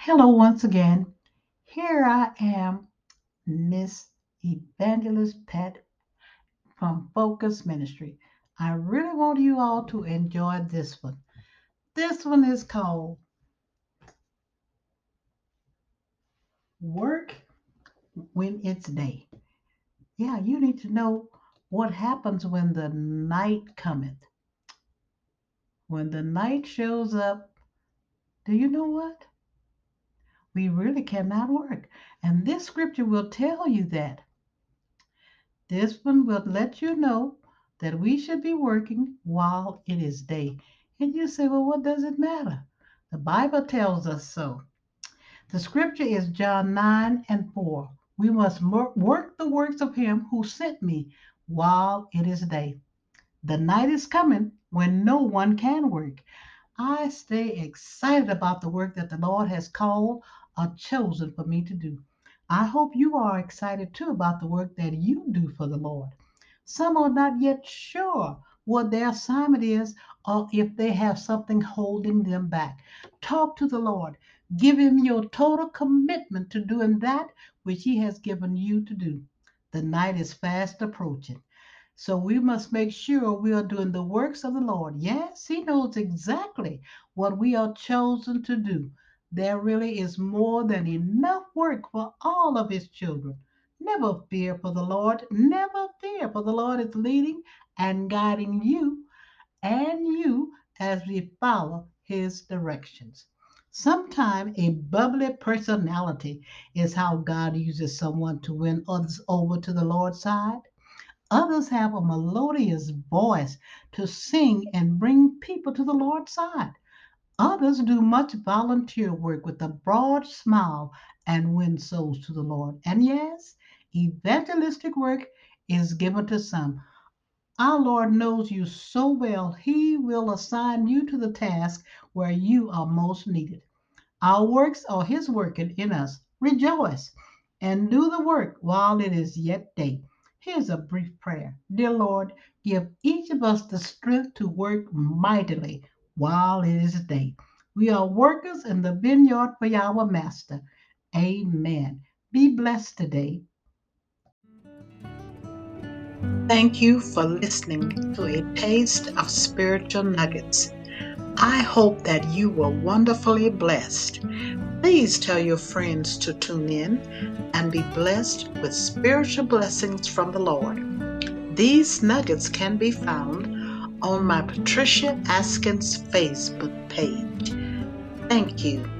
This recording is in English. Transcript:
Hello, once again. Here I am, Miss Evangelist Pat from Focus Ministry. I really want you all to enjoy this one. This one is called Work When It's Day. Yeah, you need to know what happens when the night cometh. When the night shows up, do you know what? We really cannot work. And this scripture will tell you that. This one will let you know that we should be working while it is day. And you say, well, what does it matter? The Bible tells us so. The scripture is John 9 and 4. We must work the works of him who sent me while it is day. The night is coming when no one can work. I stay excited about the work that the Lord has called or chosen for me to do. I hope you are excited too about the work that you do for the Lord. Some are not yet sure what their assignment is or if they have something holding them back. Talk to the Lord. Give Him your total commitment to doing that which He has given you to do. The night is fast approaching. So we must make sure we are doing the works of the Lord. Yes, He knows exactly what we are chosen to do. There really is more than enough work for all of His children. Never fear for the Lord. Never fear, for the Lord is leading and guiding you and you as we follow His directions. Sometimes a bubbly personality is how God uses someone to win others over to the Lord's side. Others have a melodious voice to sing and bring people to the Lord's side. Others do much volunteer work with a broad smile and win souls to the Lord. And yes, evangelistic work is given to some. Our Lord knows you so well, He will assign you to the task where you are most needed. Our works are His working in us. Rejoice and do the work while it is yet day. Here's a brief prayer. Dear Lord, give each of us the strength to work mightily while it is day. We are workers in the vineyard for our master. Amen. Be blessed today. Thank you for listening to a taste of spiritual nuggets. I hope that you were wonderfully blessed. Please tell your friends to tune in and be blessed with spiritual blessings from the Lord. These nuggets can be found on my Patricia Askins Facebook page. Thank you